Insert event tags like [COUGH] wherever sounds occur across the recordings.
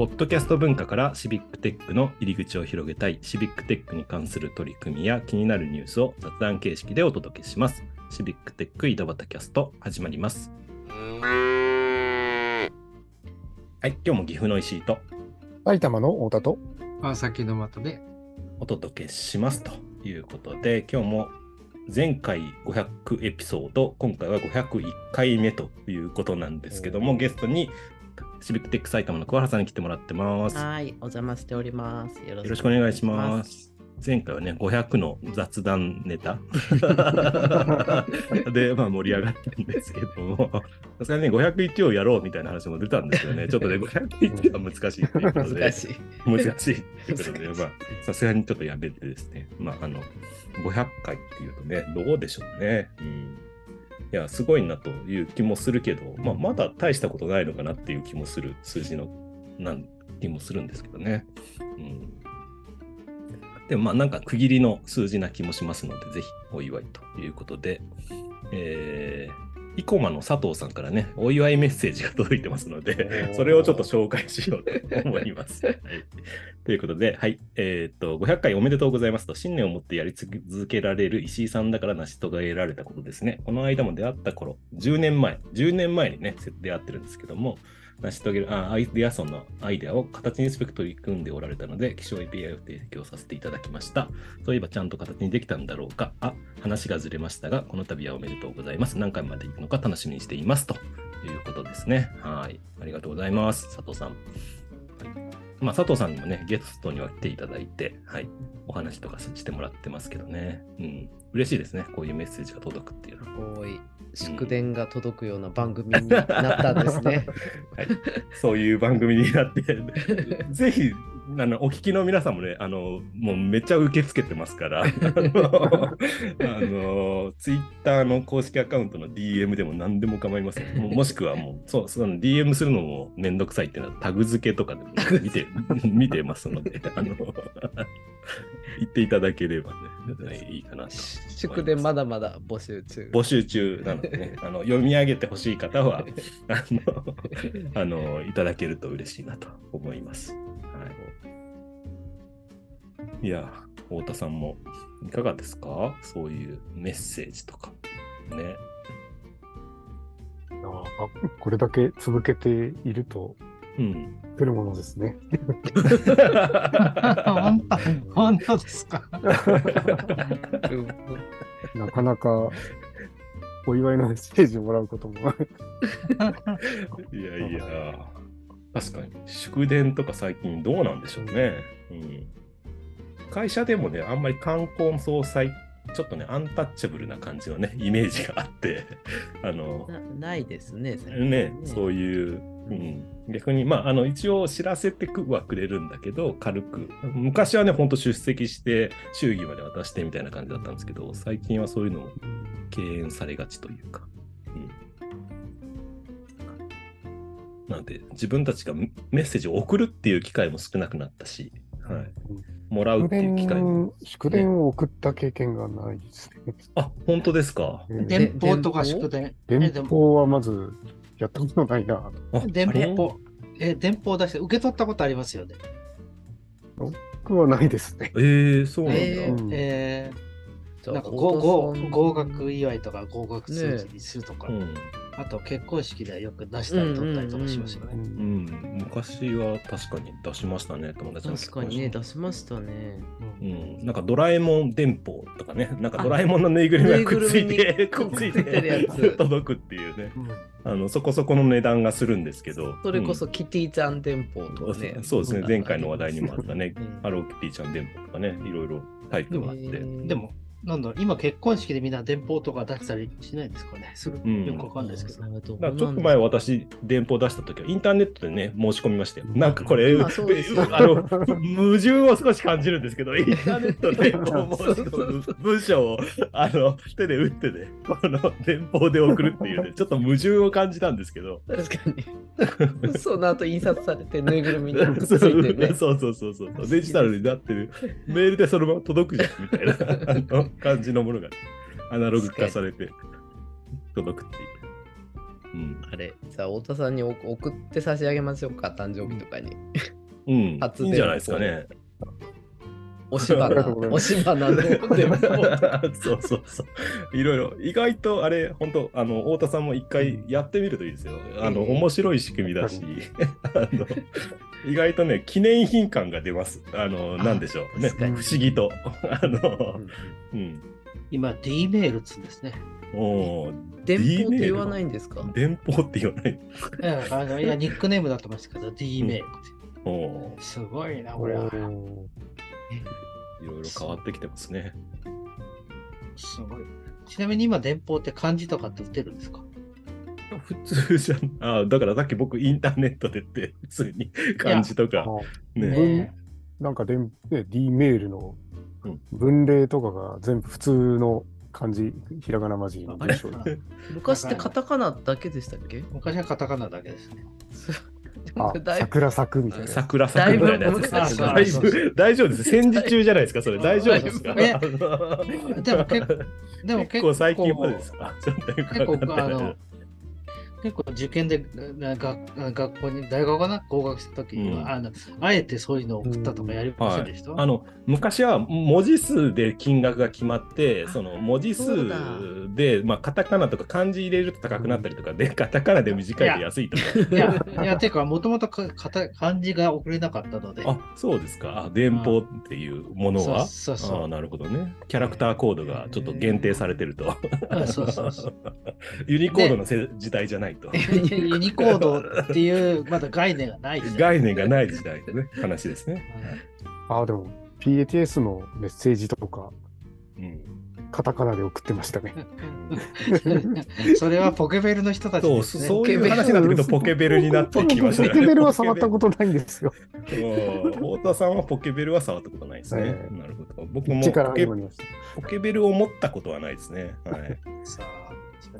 ポッドキャスト文化からシビックテックの入り口を広げたいシビックテックに関する取り組みや気になるニュースを雑談形式でお届けします。シビックテック井戸端キャスト始まります。はい、今日も岐阜の石井と埼玉の太田と川崎の的で、お届けしますということで、今日も前回500エピソード、今回は501回目ということなんですけども、ゲストにシビックテック埼玉の桑原さんに来てもらってます。よはい、お邪魔しております。よろろしくお願いします。前回はね、500の雑談ネタ [LAUGHS] で、まあ、盛り上がったんですけども、さすがにね、501をやろうみたいな話も出たんですよね。ちょっとね、501は難しいということで。難しい。難しいということで、まあ、さすがにちょっとやめてですね、まあ、あの、500回っていうとね、どうでしょうね。うん。いや、すごいなという気もするけど、まあ、まだ大したことないのかなっていう気もする数字の、なん、気もするんですけどね。うん。でも、ま、なんか区切りの数字な気もしますので、ぜひお祝いということで、えー、生駒の佐藤さんからね、お祝いメッセージが届いてますので、それをちょっと紹介しようと思います。[LAUGHS] はい、ということで、はい、えーっと、500回おめでとうございますと、信念を持ってやり続けられる石井さんだから成し遂げられたことですね。この間も出会った頃、10年前、10年前にね、出会ってるんですけども、成し遂げる、あアイデアソンのアイデアを形にすべく取り組んでおられたので、気象 API を提供させていただきました。そういえばちゃんと形にできたんだろうか？あ、話がずれましたが、この度はおめでとうございます。何回まで行くのか楽しみにしています。ということですね。はい。ありがとうございます。佐藤さん。はいまあ、佐藤さんにもね、ゲストには来ていただいて、はい、お話とかしてもらってますけどね。うん。嬉しいですね。こういうメッセージが届くっていうのは。おい、祝電が届くような番組になったんですね。[LAUGHS] はい、そういう番組になって、[LAUGHS] ぜひ、あのお聞きの皆さんもね、あのもうめっちゃ受け付けてますから、[LAUGHS] [LAUGHS] あの、ツイッターの公式アカウントの DM でも何でも構いません。ももしくはもう、[LAUGHS] そう、その DM するのもめんどくさいっていうのはタグ付けとかでも、ね、見て、見てますので、あの、言っていただければね、いいかなと。祝電まだまだ募集中。募集中なのでね、あの読み上げてほしい方はあのあの、いただけると嬉しいなと思います。はい、いや、太田さんもいかがですか？そういうメッセージとか。ね。あこれだけ続けていると、うん、来るものですね。本当本当ですか？なかなかお祝いのメッセージをもらうことも。いやいや、確かに祝電とか最近どうなんでしょうね。うん、会社でもね、あんまり冠婚葬祭ちょっとね、アンタッチャブルな感じのね、イメージがあって、[LAUGHS] あの、なないですね、ね、ねそういう、うん、逆に、まあ、あの、一応知らせてくはくれるんだけど、軽く。昔はね、ほんと出席して、祝儀まで渡してみたいな感じだったんですけど、最近はそういうのを敬遠されがちというか。うん、なので、自分たちがメッセージを送るっていう機会も少なくなったし、はい。もらうっていう機会も。祝電を送った経験がないですね。あ、本当ですか？電報とか祝電。電報はまずやったことないな。電報。え、電報出して受け取ったことありますよね。僕はないですね。えー、そうなんだ。えー、えー、なんか合合格祝いとか合格数字にするとか。ねうんあと結婚式ではよく出したり取ったりとかしますよね。うん、うん、昔は確かに出しましたね、友達の確かにね、出しましたね。うん、なんかドラえもん電報とかね、なんかドラえもんのぬいぐるみがくっついて、くっついて届くっていうね、うん、あの、そこそこの値段がするんですけど。それこそキティちゃん電報とかね。うん、そうですね、前回の話題にもあったね、ハローキティちゃん電報とかね、いろいろタイプがあって。でもなんだ今結婚式でみんな電報とか出したりしないんですかね？すぐ、うん、よくわかんないですけど。ちょっと前私、電報出した時はインターネットでね、申し込みましたよ。なんかこれ、あの、矛盾を少し感じるんですけど、インターネットで申し込む [LAUGHS] 文章をあの手で打ってね、この電報で送るっていうね、[LAUGHS] ちょっと矛盾を感じたんですけど。確かに。[LAUGHS] その後印刷されて、ぬいぐるみについてね。そうそうそうそう。デジタルになってる。メールでそのまま届くじゃん、みたいな。感じのものがアナログ化されて届くっていう。うん、あれ、じゃあ、太田さんに送って差し上げましょうか、誕生日とかに。うん、いいんじゃないですかね。押し花、[LAUGHS] 押し花の電報。[LAUGHS] そうそうそう。いろいろ、意外とあれ、本当あの、太田さんも一回やってみるといいですよ。あの、ええ面白い仕組みだし、[LAUGHS] あの、意外とね、記念品感が出ます。あの、あなんでしょう。ね、不思議と。[LAUGHS] あの、うんうん。今、D メールっつうんですね。おー電報って言わないんですか？電報って言わない。[LAUGHS] あのいやニックネームだと思いますけど、D メールって。おーすごいな、これは。いろいろ変わってきてますね。すごい。ちなみに今、電報って漢字とかって打てるんですか？普通じゃん。あだからさっき僕インターネットでって普通に漢字とか。あねねなんかで D メールのうん文例とかが全部普通の漢字、ひらがな文字の文章で。[LAUGHS] 昔ってカタカナだけでしたっけ？昔はカタカナだけですね。桜咲くみたいな。桜咲くみたいなやつです大丈夫です。戦時中じゃないですか、それ。大丈夫ですか？[LAUGHS] でも結構でも結構最近までですか？[LAUGHS] 結構あの結構受験でな学学校に大学かな？合格した時には、うん。あのあえてそういうのを送ったとかやりませんでした、あの昔は文字数で金額が決まってあその文字数で、まあ、カタカナとか漢字入れると高くなったりとかでカタカナで短いと安いとか。いや、[LAUGHS] いや、てか、もともと漢字が送れなかったので、あそうですか。あ電報っていうものは？そうそうあなるほどね。キャラクターコードがちょっと限定されてると。あそうそうそう。[LAUGHS] ユニコードのせ時代じゃないと。ユニコードっていう、まだ概念がないですよ概念がない時代のね話ですね、あ、でも PATS のメッセージとか、うんカタカナで送ってましたね。それはポケベルの人たちそうですね。そういう話になってくるとポケベルになってきましたポケベルは触ったことないん。ですよ。うん。太田さん。はポケベルは触ったことないですね。ええなるほど。僕も。ポケベルを持ったことはないですね。はい、さあ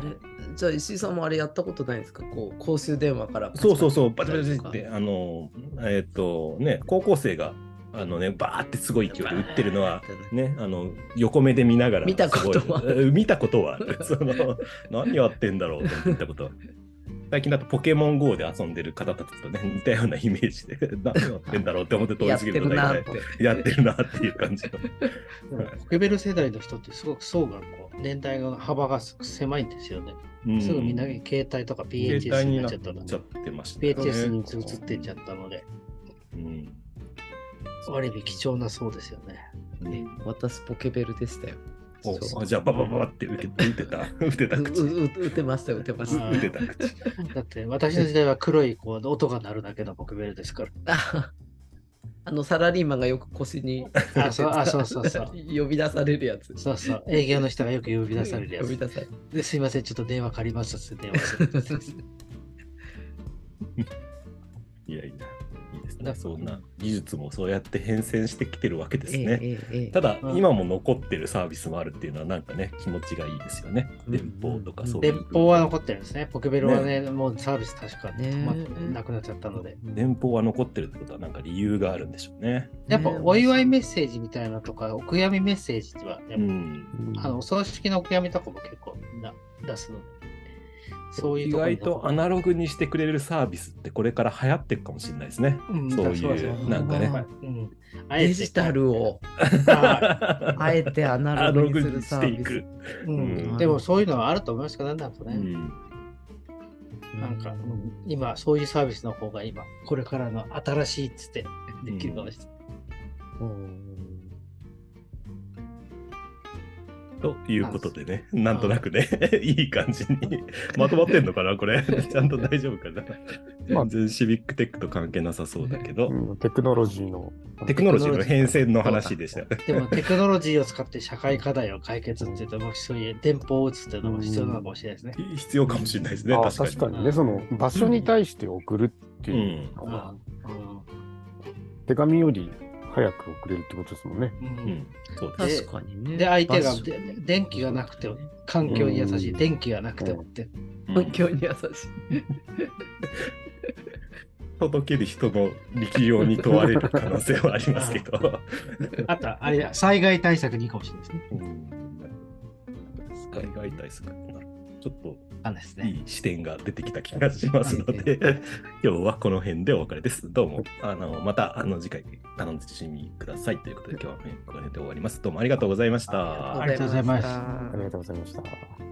れじゃあ石井さんもあれやったことないですか？こう公衆電話からそうそうそう、バチバチって、あの、えっ、とね、高校生が、あのね、バーってすごい勢いで打ってるのは、[LAUGHS] ね、あの、横目で見ながら、見たことは見たことは。その、何やってんだろうと思ったことは。最近だとポケモン GO で遊んでる方たちとね、似たようなイメージで、[LAUGHS] 何やってんだろうって思って通り過ぎると大るなっ体て。やってるなっていう感じの。[LAUGHS] ポケベル世代の人ってすごく層がこう年代の幅が狭いんですよね。うすぐみんな携帯とか PHS になっちゃったのちゃってましたね。PHS に移ってっちゃったので、うんある意味貴重な層ですよね。うん私ポケベルでしたよ。おそうあじゃあ、ババババって受け打てた。[LAUGHS] 打てたう口。うう打てました打てました。うん打てた口。だって私の時代は黒いこう音が鳴るだけのポケベルですから。ああのサラリーマンがよく腰にあそうあそうそうそう [LAUGHS] 呼び出されるやつ。そうそう、営業の人がよく呼び出されるやつ。呼び出される。ですいません、ちょっと電話借りますって電話する。い [LAUGHS] やいや、いいですね。そんな技術もそうやって変遷してきてるわけですね。えええただ、うん今も残ってるサービスもあるっていうのは、なんかね、気持ちがいいですよね。うん電報とかそういう。電報は残ってるんですね。ポケベルはね、もうサービス確かね、ねまなくなっちゃったので。電報は残ってるってことは、なんか理由があるんでしょうね。やっぱねお祝いメッセージみたいなとか、お悔やみメッセージは、やっぱうん。あのお葬式のお悔やみとかも結構な出すので、そういう意外とアナログにしてくれるサービスってこれから流行っていくかもしれないですね。うんそういうだそうなんかね。うん。あえて。デジタルをあ [LAUGHS] あえてアナロログにするグにしていサービス。でもそういうのはあると思いますけどね、なんかね。うん。なんか、うん。今、そういうサービスの方が今、これからの新しいっつってできるかもしれない。ということでね、なんとなくね、いい感じに [LAUGHS] まとまってんのかな、これ。[LAUGHS] ちゃんと大丈夫かな。まあ全然シビックテックと関係なさそうだけど、うんテクノロジーの。テクノロジーの変遷の話でした。[LAUGHS] でも、テクノロジーを使って社会課題を解決っていうと、もしそういう電報を打つっていうのも必要なのかもしれないですね。必要かもしれないですね、あ確かに。確かにね、その場所に対して送るってう。いうんのうんが、手紙より早く送れるってことですもんね。ううんん、そうです。確かにね。で、相手が電気がなくても、環境に優しい、うん電気がなくてもって。環境に優しい。[LAUGHS] 届ける人の力量に問われる可能性はありますけど。[LAUGHS] あと、あれだ、災害対策にいいかもしれないですね。うん災害対策。ちょっといい視点が出てきた気がしますので、今日はこの辺でお別れです。どうも、あのまたあの次回楽しみくださいということで、今日はこれで終わります。どうもありがとうございました。ありがとうございました。ありがとうございました。